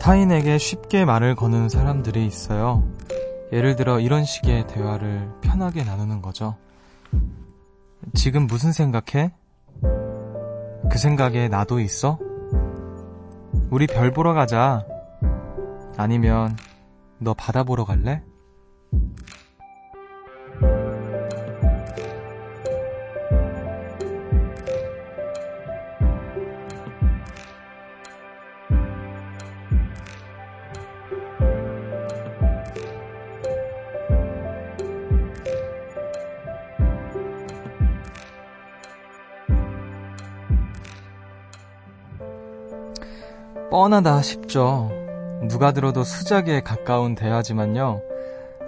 타인에게 쉽게 말을 거는 사람들이 있어요. 예를 들어 이런 식의 대화를 편하게 나누는 거죠. 지금 무슨 생각해? 그 생각에 나도 있어? 우리 별 보러 가자. 아니면 너 바다 보러 갈래? 뻔하다 싶죠. 누가 들어도 수작에 가까운 대화지만요.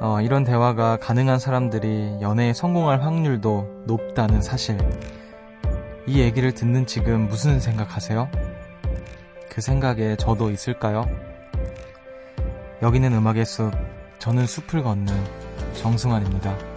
어, 이런 대화가 가능한 사람들이 연애에 성공할 확률도 높다는 사실. 이 얘기를 듣는 지금 무슨 생각하세요? 그 생각에 저도 있을까요? 여기는 음악의 숲, 저는 숲을 걷는 정승환입니다.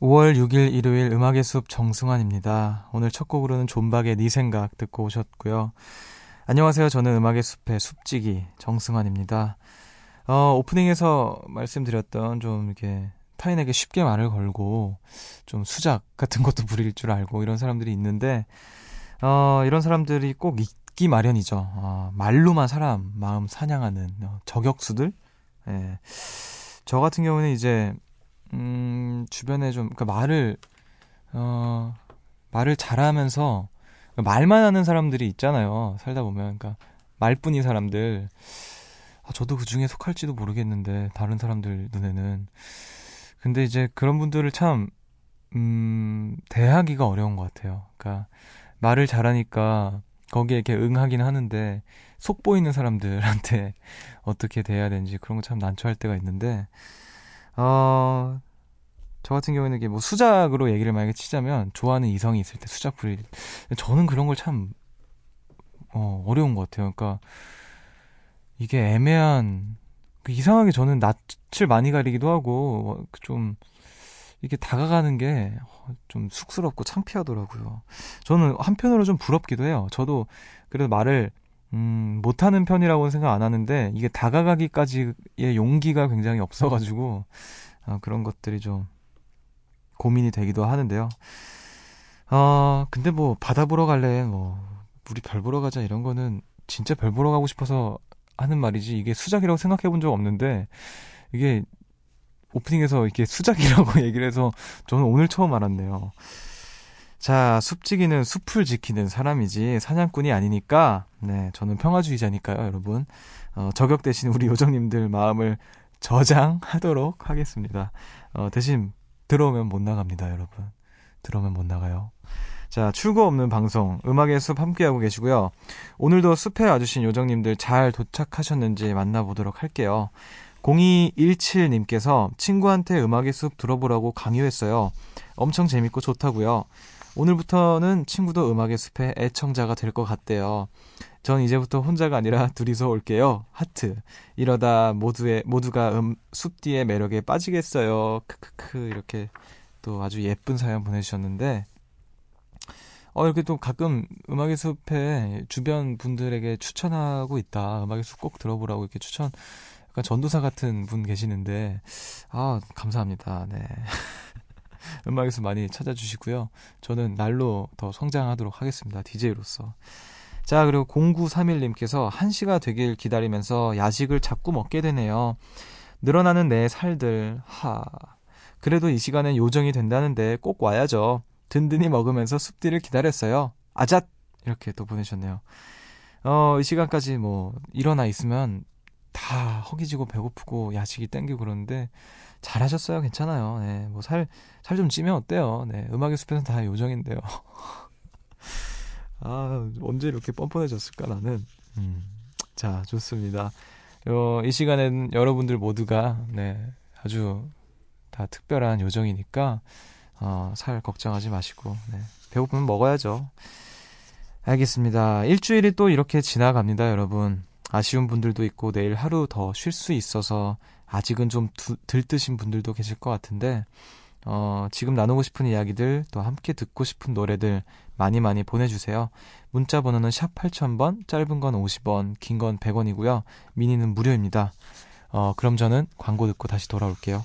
5월 6일 일요일 음악의 숲 정승환입니다. 오늘 첫 곡으로는 존박의 네 생각 듣고 오셨고요. 안녕하세요. 저는 음악의 숲의 숲지기 정승환입니다. 어, 오프닝에서 말씀드렸던 좀 이렇게 타인에게 쉽게 말을 걸고 좀 수작 같은 것도 부릴 줄 알고 이런 사람들이 있는데 어, 이런 사람들이 꼭 있기 마련이죠. 어, 말로만 사람 마음 사냥하는 어, 저격수들. 예. 저 같은 경우는 이제 음, 주변에 좀, 그 말을, 어, 말을 잘하면서, 말만 하는 사람들이 있잖아요. 살다 보면. 그러니까, 말뿐인 사람들. 아, 저도 그 중에 속할지도 모르겠는데, 다른 사람들 눈에는. 근데 이제 그런 분들을 참, 음, 대하기가 어려운 것 같아요. 그러니까, 말을 잘하니까, 거기에 이렇게 응하긴 하는데, 속 보이는 사람들한테 어떻게 대해야 되는지 그런 거 참 난처할 때가 있는데, 어, 저 같은 경우에는 이게 뭐 수작으로 얘기를 만약에 치자면 좋아하는 이성이 있을 때 수작 부릴 저는 그런 걸 참 어, 어려운 것 같아요. 그러니까 이게 애매한 그 이상하게 저는 낯을 많이 가리기도 하고 어, 좀 이게 다가가는 게 좀 쑥스럽고 창피하더라고요. 저는 한편으로 좀 부럽기도 해요. 저도 그래도 말을 음, 못하는 편이라고는 생각 안 하는데, 이게 다가가기까지의 용기가 굉장히 없어가지고, 어, 그런 것들이 좀 고민이 되기도 하는데요. 어, 근데 뭐, 바다 보러 갈래, 뭐, 우리 별 보러 가자, 이런 거는 진짜 별 보러 가고 싶어서 하는 말이지, 이게 수작이라고 생각해 본 적 없는데, 이게 오프닝에서 이렇게 수작이라고 얘기를 해서 저는 오늘 처음 알았네요. 자, 숲지기는 숲을 지키는 사람이지 사냥꾼이 아니니까, 네, 저는 평화주의자니까요, 여러분. 어, 저격 대신 우리 요정님들 마음을 저장하도록 하겠습니다. 어, 대신 들어오면 못 나갑니다, 여러분. 들어오면 못 나가요. 자, 출구 없는 방송, 음악의 숲 함께하고 계시고요. 오늘도 숲에 와주신 요정님들 잘 도착하셨는지 만나보도록 할게요. 0217님께서 친구한테 음악의 숲 들어보라고 강요했어요. 엄청 재밌고 좋다고요. 오늘부터는 친구도 음악의 숲의 애청자가 될 것 같대요. 전 이제부터 혼자가 아니라 둘이서 올게요. 하트. 이러다 모두의 모두가 음, 숲 뒤의 매력에 빠지겠어요. 크크크 이렇게 또 아주 예쁜 사연 보내주셨는데 어 이렇게 또 가끔 음악의 숲에 주변 분들에게 추천하고 있다. 음악의 숲 꼭 들어보라고 이렇게 추천. 약간 전도사 같은 분 계시는데 아 감사합니다. 네. 음악에서 많이 찾아주시고요. 저는 날로 더 성장하도록 하겠습니다. DJ로서. 자, 그리고 0931님께서 1시가 되길 기다리면서 야식을 자꾸 먹게 되네요. 늘어나는 내 살들, 하. 그래도 이 시간엔 요정이 된다는데 꼭 와야죠. 든든히 먹으면서 숲디를 기다렸어요. 아잣! 이렇게 또 보내셨네요. 어, 이 시간까지 뭐, 일어나 있으면 다 허기지고 배고프고 야식이 땡기고 그러는데, 잘하셨어요. 괜찮아요. 네, 뭐 살, 살 좀 찌면 어때요? 네, 음악의 숲에서는 다 요정인데요. 아, 언제 이렇게 뻔뻔해졌을까, 나는. 음, 자, 좋습니다. 어, 이 시간엔 여러분들 모두가, 네, 아주 다 특별한 요정이니까, 어, 살 걱정하지 마시고, 네, 배고프면 먹어야죠. 알겠습니다. 일주일이 또 이렇게 지나갑니다, 여러분. 아쉬운 분들도 있고, 내일 하루 더 쉴 수 있어서, 아직은 좀 두, 들뜨신 분들도 계실 것 같은데, 어, 지금 나누고 싶은 이야기들, 또 함께 듣고 싶은 노래들 많이 많이 보내주세요. 문자 번호는 샵 8000번, 짧은 건 50원, 긴 건 100원이고요. 미니는 무료입니다. 어, 그럼 저는 광고 듣고 다시 돌아올게요.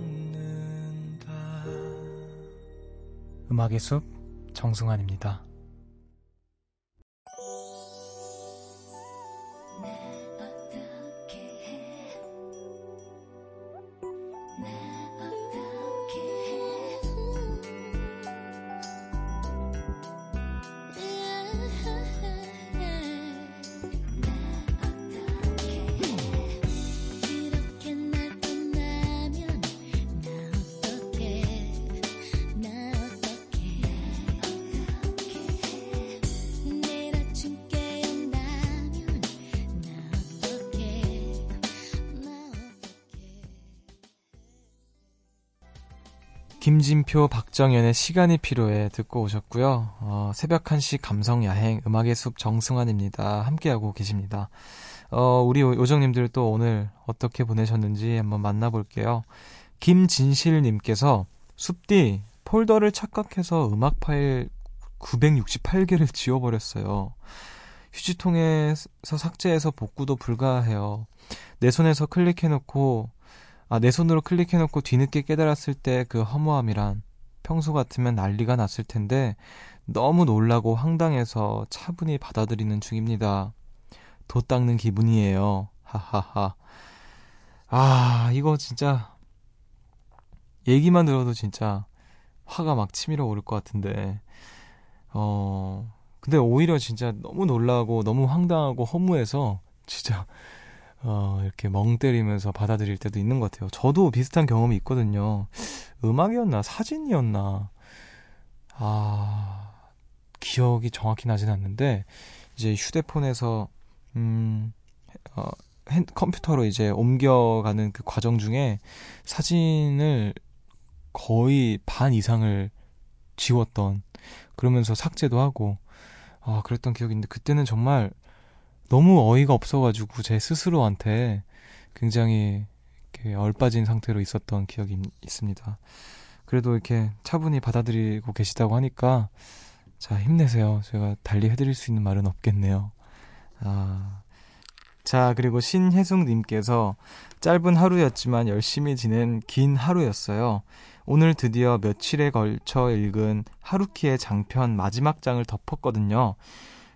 음악의 숲 정승환입니다 김진표, 박정현의 시간이 필요해 듣고 오셨고요. 어, 새벽 1시 감성 야행 음악의 숲 정승환입니다. 함께하고 계십니다. 어, 우리 요정님들 또 오늘 어떻게 보내셨는지 한번 만나볼게요. 김진실님께서 숲디 폴더를 착각해서 음악 파일 968개를 지워버렸어요. 휴지통에서 삭제해서 복구도 불가해요. 내 손에서 클릭해놓고 아, 내 손으로 클릭해놓고 뒤늦게 깨달았을 때 그 허무함이란 평소 같으면 난리가 났을 텐데 너무 놀라고 황당해서 차분히 받아들이는 중입니다. 도 닦는 기분이에요. 하하하. 아, 이거 진짜 얘기만 들어도 진짜 화가 막 치밀어 오를 것 같은데. 어, 근데 오히려 진짜 너무 놀라고 너무 황당하고 허무해서 진짜 어, 이렇게 멍 때리면서 받아들일 때도 있는 것 같아요. 저도 비슷한 경험이 있거든요. 음악이었나, 사진이었나, 아, 기억이 정확히 나진 않는데, 이제 휴대폰에서, 음, 어, 핸, 컴퓨터로 이제 옮겨가는 그 과정 중에 사진을 거의 반 이상을 지웠던, 그러면서 삭제도 하고, 아, 그랬던 기억이 있는데, 그때는 정말 너무 어이가 없어가지고 제 스스로한테 굉장히 이렇게 얼빠진 상태로 있었던 기억이 있습니다. 그래도 이렇게 차분히 받아들이고 계시다고 하니까 자 힘내세요. 제가 달리 해드릴 수 있는 말은 없겠네요. 아. 자, 그리고 신혜숙님께서 짧은 하루였지만 열심히 지낸 긴 하루였어요. 오늘 드디어 며칠에 걸쳐 읽은 하루키의 장편 마지막 장을 덮었거든요.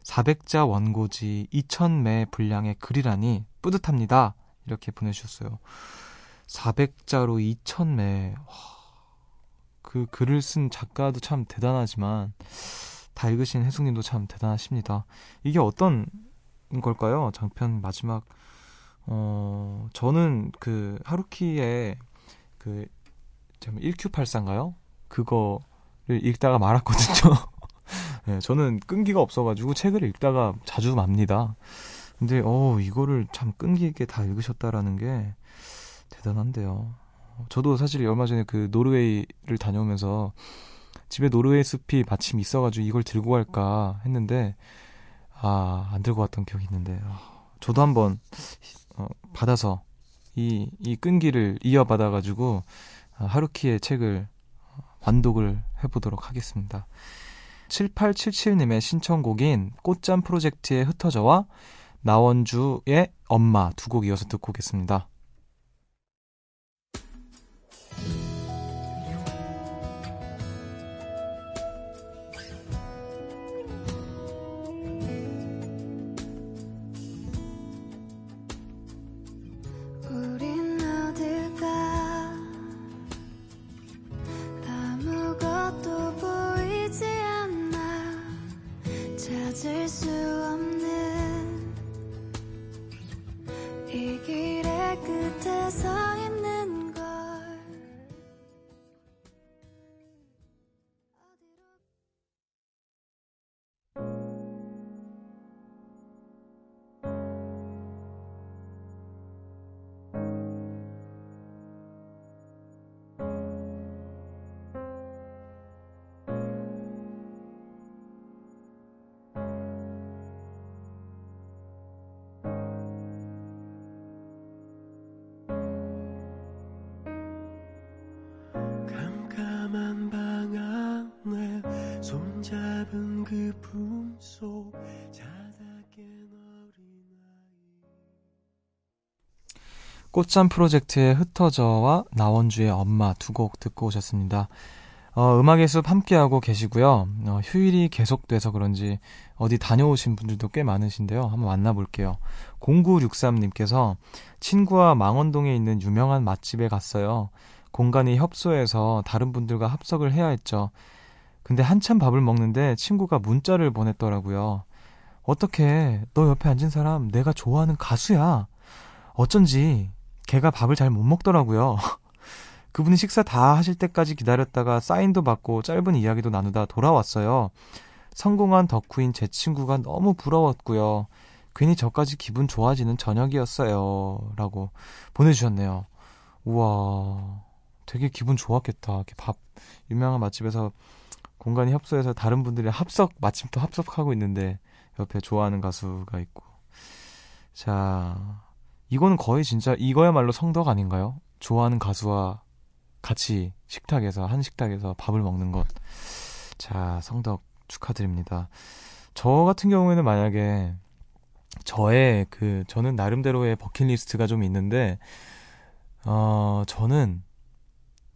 400자 원고지 2000매 분량의 글이라니 뿌듯합니다. 이렇게 보내주셨어요. 400자로 2000매. 그 글을 쓴 작가도 참 대단하지만 다 읽으신 혜숙님도 참 대단하십니다. 이게 어떤 걸까요? 장편 마지막 어 저는 그 하루키의 그 1Q84인가요? 그거를 읽다가 말았거든요. 네, 저는 끈기가 없어가지고 책을 읽다가 자주 맙니다. 근데 어 이거를 참 끈기 있게 다 읽으셨다라는 게 대단한데요. 저도 사실 얼마 전에 그 노르웨이를 다녀오면서 집에 노르웨이 숲이 마침 있어가지고 이걸 들고 갈까 했는데 아, 안 들고 왔던 기억이 있는데, 어, 저도 한번, 어, 받아서, 이, 이 끈기를 이어받아가지고, 어, 하루키의 책을 완독을 해보도록 하겠습니다. 7877님의 신청곡인 꽃잠 프로젝트의 흩어져와 나원주의 엄마 두 곡 이어서 듣고 오겠습니다. 꽃잠 프로젝트의 흩어져와 나원주의 엄마 두 곡 듣고 오셨습니다. 어, 음악의 숲 함께하고 계시고요. 어, 휴일이 계속돼서 그런지 어디 다녀오신 분들도 꽤 많으신데요. 한번 만나볼게요. 0963님께서 친구와 망원동에 있는 유명한 맛집에 갔어요. 공간이 협소해서 다른 분들과 합석을 해야 했죠. 근데 한참 밥을 먹는데 친구가 문자를 보냈더라고요. 어떻게 너 옆에 앉은 사람 내가 좋아하는 가수야. 어쩐지 걔가 밥을 잘 못 먹더라고요. 그분이 식사 다 하실 때까지 기다렸다가 사인도 받고 짧은 이야기도 나누다 돌아왔어요. 성공한 덕후인 제 친구가 너무 부러웠고요. 괜히 저까지 기분 좋아지는 저녁이었어요. 라고 보내주셨네요. 우와, 되게 기분 좋았겠다. 이렇게 밥, 유명한 맛집에서 공간이 협소해서 다른 분들이 합석, 마침 또 합석하고 있는데 옆에 좋아하는 가수가 있고. 자, 이거는 거의 진짜 이거야말로 성덕 아닌가요? 좋아하는 가수와 같이 식탁에서 한 식탁에서 밥을 먹는 것. 자, 성덕 축하드립니다. 저 같은 경우에는 만약에 저의 그 저는 나름대로의 버킷리스트가 좀 있는데 어 저는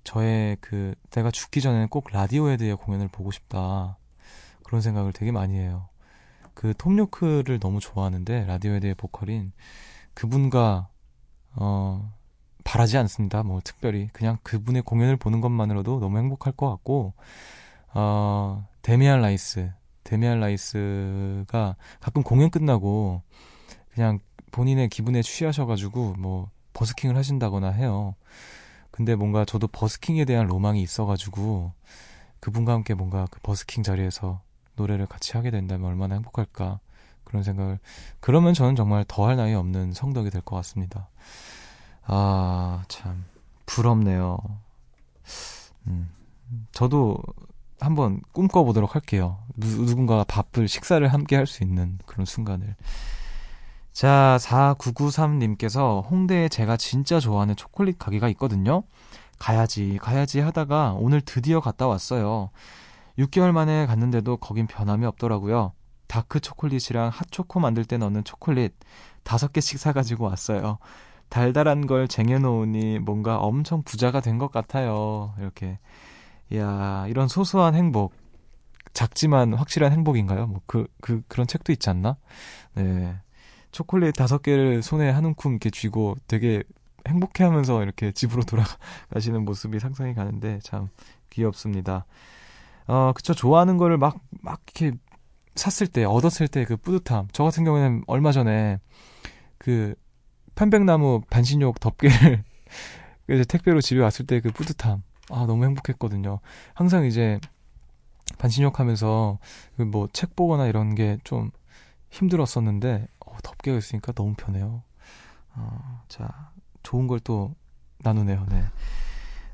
저의 그 내가 죽기 전에는 꼭 라디오헤드의 공연을 보고 싶다 그런 생각을 되게 많이 해요. 그 톰 요크를 너무 좋아하는데 라디오헤드의 보컬인 그분과 어 바라지 않습니다. 뭐 특별히 그냥 그분의 공연을 보는 것만으로도 너무 행복할 것 같고 어 데미안 라이스 데미안 라이스가 가끔 공연 끝나고 그냥 본인의 기분에 취하셔가지고 뭐 버스킹을 하신다거나 해요. 근데 뭔가 저도 버스킹에 대한 로망이 있어가지고 그분과 함께 뭔가 그 버스킹 자리에서 노래를 같이 하게 된다면 얼마나 행복할까 그런 생각을 그러면 저는 정말 더할 나위 없는 성덕이 될 것 같습니다. 아 참 부럽네요. 음, 저도 한번 꿈꿔보도록 할게요. 누, 누군가가 밥을 식사를 함께 할 수 있는 그런 순간을. 자, 4993님께서 홍대에 제가 진짜 좋아하는 초콜릿 가게가 있거든요. 가야지, 가야지 하다가 오늘 드디어 갔다 왔어요. 6개월 만에 갔는데도 거긴 변함이 없더라고요. 다크 초콜릿이랑 핫초코 만들 때 넣는 초콜릿 다섯 개씩 사가지고 왔어요. 달달한 걸 쟁여놓으니 뭔가 엄청 부자가 된 것 같아요. 이렇게. 이야, 이런 소소한 행복. 작지만 확실한 행복인가요? 뭐, 그, 그, 그런 책도 있지 않나? 네. 초콜릿 다섯 개를 손에 한 움큼 이렇게 쥐고 되게 행복해 하면서 이렇게 집으로 돌아가시는 모습이 상상이 가는데 참 귀엽습니다. 어, 그쵸. 좋아하는 거를 막, 막 이렇게 샀을 때, 얻었을 때 그 뿌듯함. 저 같은 경우에는 얼마 전에 그 편백나무 반신욕 덮개를 이제 택배로 집에 왔을 때 그 뿌듯함. 아, 너무 행복했거든요. 항상 이제 반신욕 하면서 그뭐책 보거나 이런 게 좀 힘들었었는데, 어, 덮개가 있으니까 너무 편해요. 어, 자, 좋은 걸 또 나누네요, 네.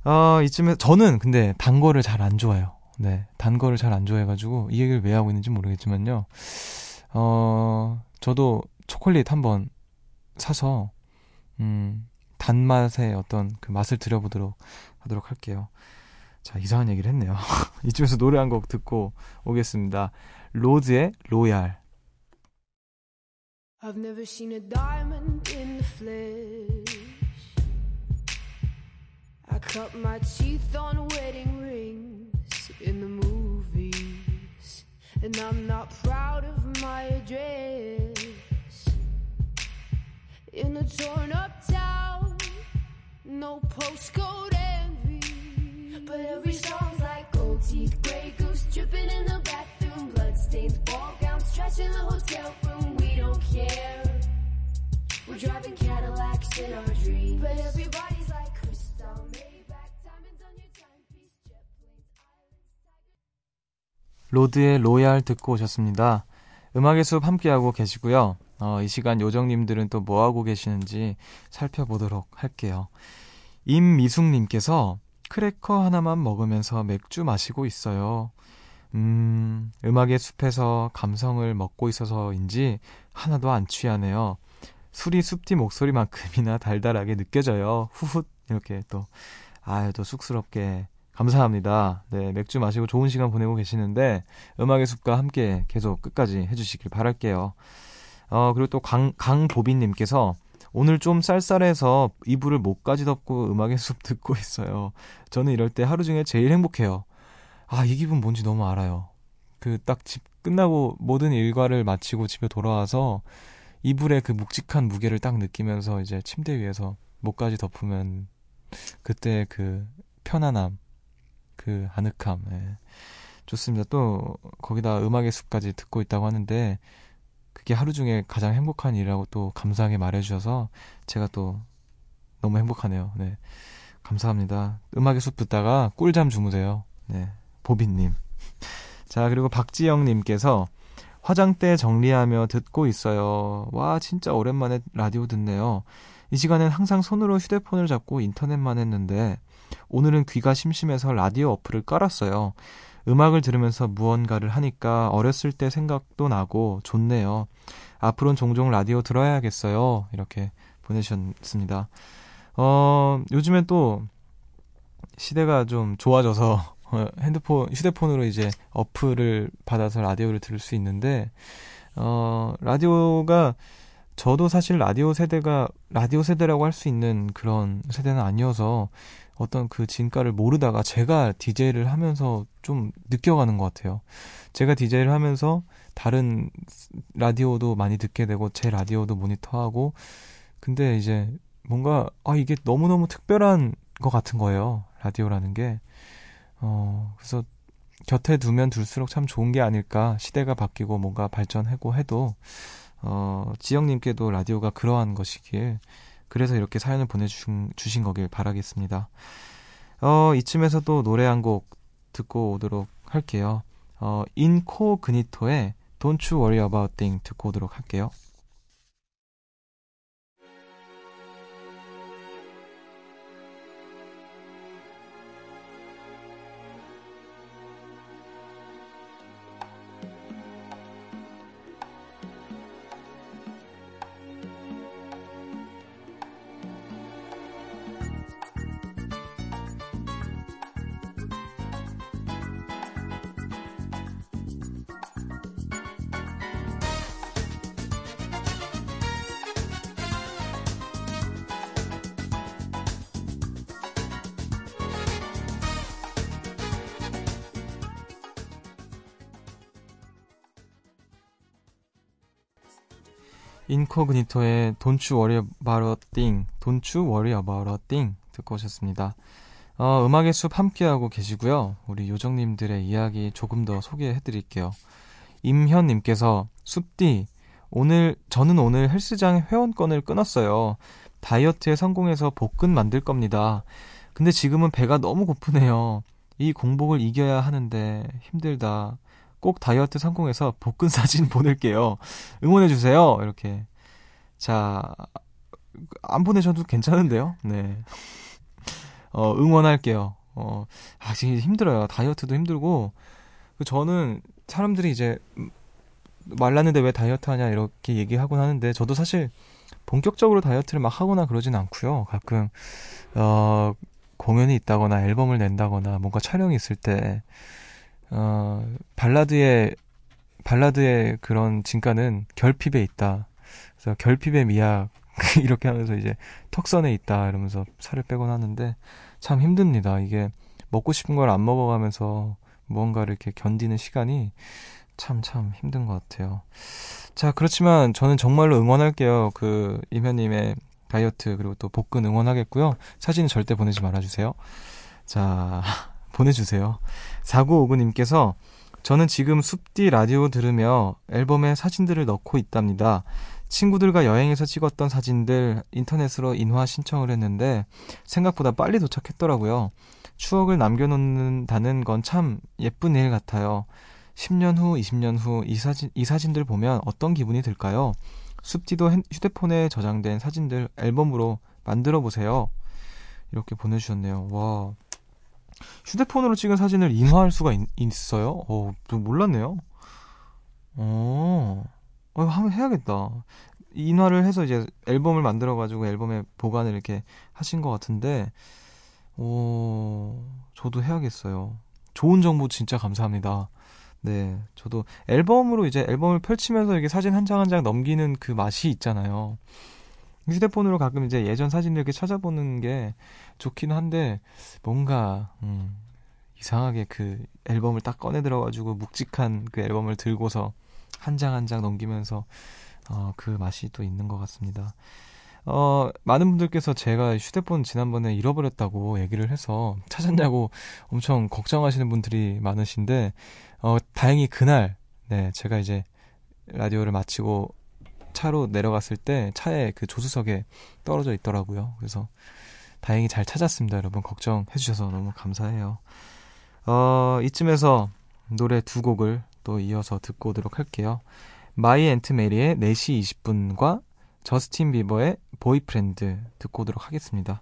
어, 이쯤에, 저는 근데 단 거를 잘 안 좋아해요. 네. 단 거를 잘 안 좋아해 가지고 이 얘기를 왜 하고 있는지 모르겠지만요. 어, 저도 초콜릿 한번 사서, 음, 단맛의 어떤 그 맛을 들여보도록 하도록 할게요. 자, 이상한 얘기를 했네요. 이쯤에서 노래 한 곡 듣고 오겠습니다. 로즈의 로얄. I've never seen a diamond in the flesh. I cut my teeth on wedding rings in the movies. And I'm not proud of my address. In a torn up town, no postcode envy. But every song's teeth, gray goose dripping in the bathroom, bloodstains, ball gowns, trash in the hotel room. We don't care. We're driving Cadillacs in our dreams. But everybody's like crystal. 로드의 로얄 듣고 오셨습니다. 음악의 숲 함께하고 계시고요. 어, 이 시간 요정님들은 또 뭐하고 계시는지 살펴보도록 할게요. 임미숙님께서 크래커 하나만 먹으면서 맥주 마시고 있어요. 음, 음악의 숲에서 감성을 먹고 있어서인지 하나도 안 취하네요. 술이 숲디 목소리만큼이나 달달하게 느껴져요. 후훗 이렇게 또 아유 또 쑥스럽게 감사합니다. 네 맥주 마시고 좋은 시간 보내고 계시는데 음악의 숲과 함께 계속 끝까지 해주시길 바랄게요. 어 그리고 또 강 강보빈님께서 오늘 좀 쌀쌀해서 이불을 목까지 덮고 음악의 숲 듣고 있어요. 저는 이럴 때 하루 중에 제일 행복해요. 아, 이 기분 뭔지 너무 알아요. 그 딱 집 끝나고 모든 일과를 마치고 집에 돌아와서 이불의 그 묵직한 무게를 딱 느끼면서 이제 침대 위에서 목까지 덮으면 그때 그 편안함, 그 아늑함, 예. 좋습니다. 또 거기다 음악의 숲까지 듣고 있다고 하는데 그게 하루 중에 가장 행복한 일이라고 또 감사하게 말해주셔서 제가 또 너무 행복하네요. 네. 감사합니다. 음악의 숲 듣다가 꿀잠 주무세요. 네. 보빈님. 자, 그리고 박지영님께서 화장대 정리하며 듣고 있어요. 와, 진짜 오랜만에 라디오 듣네요. 이 시간엔 항상 손으로 휴대폰을 잡고 인터넷만 했는데, 오늘은 귀가 심심해서 라디오 어플을 깔았어요. 음악을 들으면서 무언가를 하니까 어렸을 때 생각도 나고 좋네요. 앞으로는 종종 라디오 들어야겠어요. 이렇게 보내주셨습니다. 어, 요즘엔 또 시대가 좀 좋아져서 어, 핸드폰, 휴대폰으로 이제 어플을 받아서 라디오를 들을 수 있는데, 어, 라디오가, 저도 사실 라디오 세대가, 라디오 세대라고 할 수 있는 그런 세대는 아니어서, 어떤 그 진가를 모르다가 제가 DJ를 하면서 좀 느껴가는 것 같아요. 제가 DJ를 하면서 다른 라디오도 많이 듣게 되고, 제 라디오도 모니터하고, 근데 이제 뭔가, 아, 이게 너무너무 특별한 것 같은 거예요. 라디오라는 게. 어, 그래서 곁에 두면 둘수록 참 좋은 게 아닐까. 시대가 바뀌고 뭔가 발전하고 해도, 어, 지영님께도 라디오가 그러한 것이길, 그래서 이렇게 사연을 보내주신 주신 거길 바라겠습니다. 어, 이쯤에서도 노래 한 곡 듣고 오도록 할게요. 어, 인코 그니토의 Don't You Worry About Thing 듣고 오도록 할게요. 인코그니토의 Don't You Worry About a Thing, Don't You Worry About a Thing 듣고 오셨습니다. 어, 음악의 숲 함께하고 계시고요. 우리 요정님들의 이야기 조금 더 소개해드릴게요. 임현님께서 숲디 오늘 저는 오늘 헬스장 회원권을 끊었어요. 다이어트에 성공해서 복근 만들 겁니다. 근데 지금은 배가 너무 고프네요. 이 공복을 이겨야 하는데 힘들다. 꼭 다이어트 성공해서 복근 사진 보낼게요. 응원해주세요. 이렇게. 자, 안 보내셔도 괜찮은데요? 네. 어, 응원할게요. 어, 아, 지금 힘들어요. 다이어트도 힘들고. 그 저는 사람들이 이제 말랐는데 왜 다이어트 하냐 이렇게 얘기하곤 하는데 저도 사실 본격적으로 다이어트를 막 하거나 그러진 않고요. 가끔 어 공연이 있다거나 앨범을 낸다거나 뭔가 촬영이 있을 때 어 발라드의 발라드의 그런 진가는 결핍에 있다. 그래서 결핍의 미학 이렇게 하면서 이제 턱선에 있다 이러면서 살을 빼곤 하는데 참 힘듭니다. 이게 먹고 싶은 걸 안 먹어가면서 무언가를 이렇게 견디는 시간이 참, 참 힘든 것 같아요. 자, 그렇지만 저는 정말로 응원할게요. 그, 이면님의 다이어트, 그리고 또 복근 응원하겠고요. 사진은 절대 보내지 말아주세요. 자, 보내주세요. 4959님께서 저는 지금 숲디 라디오 들으며 앨범에 사진들을 넣고 있답니다. 친구들과 여행에서 찍었던 사진들 인터넷으로 인화 신청을 했는데 생각보다 빨리 도착했더라고요. 추억을 남겨놓는다는 건 참 예쁜 일 같아요. 10년 후, 20년 후 이 사진, 이 사진들 보면 어떤 기분이 들까요? 숲디도 휴대폰에 저장된 사진들 앨범으로 만들어 보세요. 이렇게 보내주셨네요. 와. 휴대폰으로 찍은 사진을 인화할 수가 있, 어요 어, 좀 몰랐네요. 어, 어, 한번 해야겠다. 인화를 해서 이제 앨범을 만들어가지고 앨범에 보관을 이렇게 하신 것 같은데, 오, 저도 해야겠어요. 좋은 정보 진짜 감사합니다. 네, 저도 앨범으로 이제 앨범을 펼치면서 이렇게 사진 한 장 한 장 넘기는 그 맛이 있잖아요. 휴대폰으로 가끔 이제 예전 사진들 이렇게 찾아보는 게 좋긴 한데 뭔가 음, 이상하게 그 앨범을 딱 꺼내 들어가지고 묵직한 그 앨범을 들고서 한장 한 장 넘기면서 어, 그 맛이 또 있는 것 같습니다. 어, 많은 분들께서 제가 휴대폰 지난번에 잃어버렸다고 얘기를 해서 찾았냐고 엄청 걱정하시는 분들이 많으신데, 어, 다행히 그날, 네, 제가 이제 라디오를 마치고 차로 내려갔을 때 차에 그 조수석에 떨어져 있더라고요. 그래서 다행히 잘 찾았습니다. 여러분 걱정해 주셔서 너무 감사해요. 어, 이쯤에서 노래 두 곡을 또 이어서 듣고 오도록 할게요. 마이 앤트 메리의 4시 20분과 저스틴 비버의 Boyfriend 듣고 오도록 하겠습니다.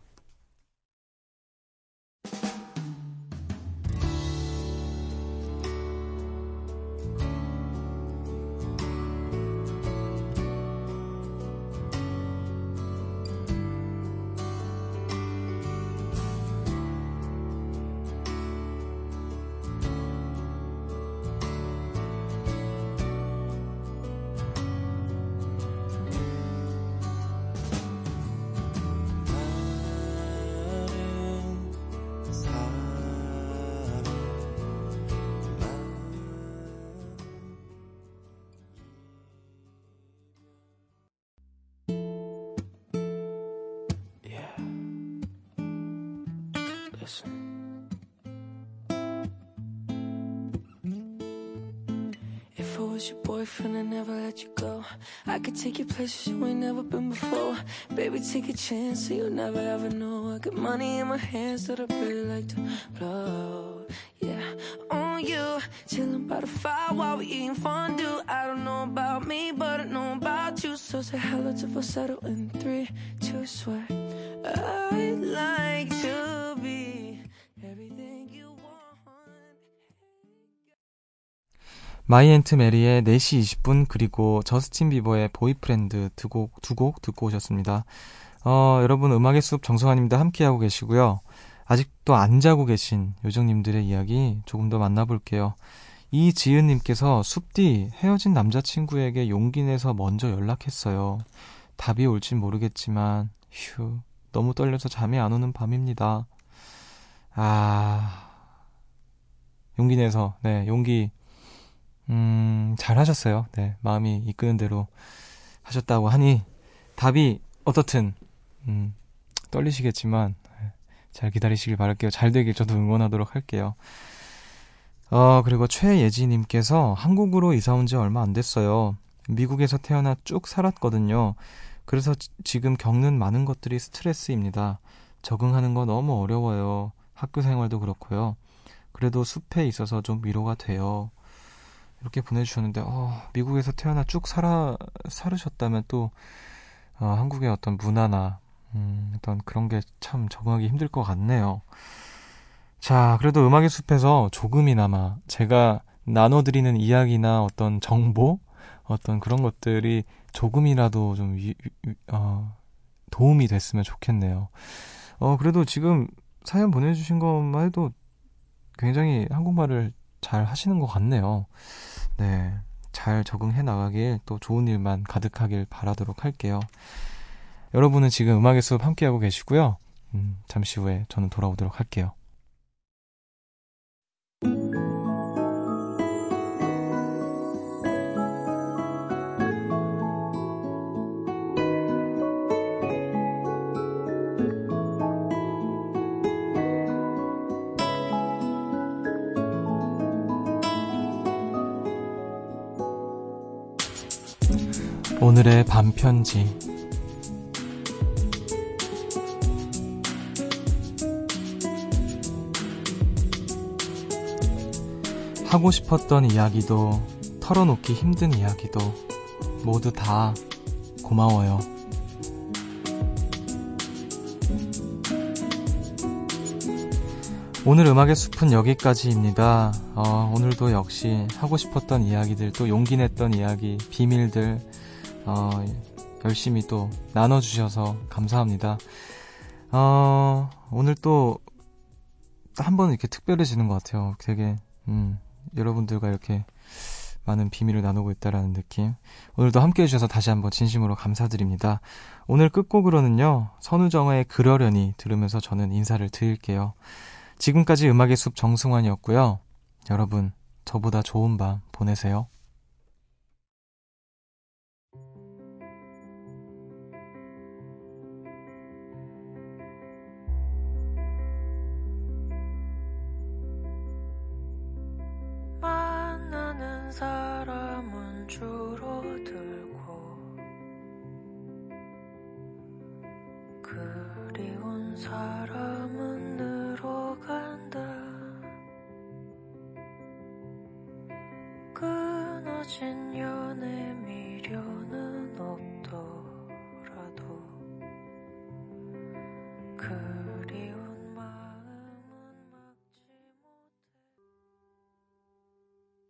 If I was your boyfriend, I'd never let you go. I could take you places you ain't never been before. Baby, take a chance so you'll never ever know. I got money in my hands that I really like to blow. Yeah, on you, chilling by the fire while we eating fondue. I don't know about me, but I know about you. So say hello to falsetto in three, two, swear. I'd like to 마이앤트 메리의 4시 20분 그리고 저스틴 비버의 Boyfriend 두 곡 두 곡 듣고 오셨습니다. 어, 여러분 음악의 숲 정승환입니다. 함께하고 계시고요. 아직도 안 자고 계신 요정님들의 이야기 조금 더 만나볼게요. 이지은님께서 숲디 헤어진 남자친구에게 용기 내서 먼저 연락했어요. 답이 올진 모르겠지만 휴 너무 떨려서 잠이 안 오는 밤입니다. 아 용기 내서 네 용기 음, 잘 하셨어요. 네, 마음이 이끄는 대로 하셨다고 하니 답이 어떻든 음, 떨리시겠지만 네, 잘 기다리시길 바랄게요. 잘 되길 저도 응원하도록 할게요. 어, 그리고 최예지님께서 한국으로 이사 온 지 얼마 안 됐어요. 미국에서 태어나 쭉 살았거든요. 그래서 지, 지금 겪는 많은 것들이 스트레스입니다. 적응하는 거 너무 어려워요. 학교 생활도 그렇고요. 그래도 숲에 있어서 좀 위로가 돼요. 이렇게 보내주셨는데, 어, 미국에서 태어나 쭉 살아, 살으셨다면 또, 어, 한국의 어떤 문화나, 음, 어떤 그런 게 참 적응하기 힘들 것 같네요. 자, 그래도 음악의 숲에서 조금이나마 제가 나눠드리는 이야기나 어떤 정보, 어떤 그런 것들이 조금이라도 좀 위, 위, 어, 도움이 됐으면 좋겠네요. 어, 그래도 지금 사연 보내주신 것만 해도 굉장히 한국말을 잘 하시는 것 같네요. 네. 잘 적응해 나가길 또 좋은 일만 가득하길 바라도록 할게요. 여러분은 지금 음악의 수업 함께하고 계시고요. 음, 잠시 후에 저는 돌아오도록 할게요. 오늘의 반편지 하고 싶었던 이야기도 털어놓기 힘든 이야기도 모두 다 고마워요. 오늘 음악의 숲은 여기까지입니다. 어, 오늘도 역시 하고 싶었던 이야기들, 또 용기 냈던 이야기, 비밀들, 어, 열심히 또 나눠주셔서 감사합니다. 어, 오늘 또, 한 번 이렇게 특별해지는 것 같아요. 되게, 음, 여러분들과 이렇게 많은 비밀을 나누고 있다라는 느낌. 오늘도 함께 해주셔서 다시 한번 진심으로 감사드립니다. 오늘 끝곡으로는요, 선우정아의 그러려니 들으면서 저는 인사를 드릴게요. 지금까지 음악의 숲 정승환이었고요. 여러분, 저보다 좋은 밤 보내세요.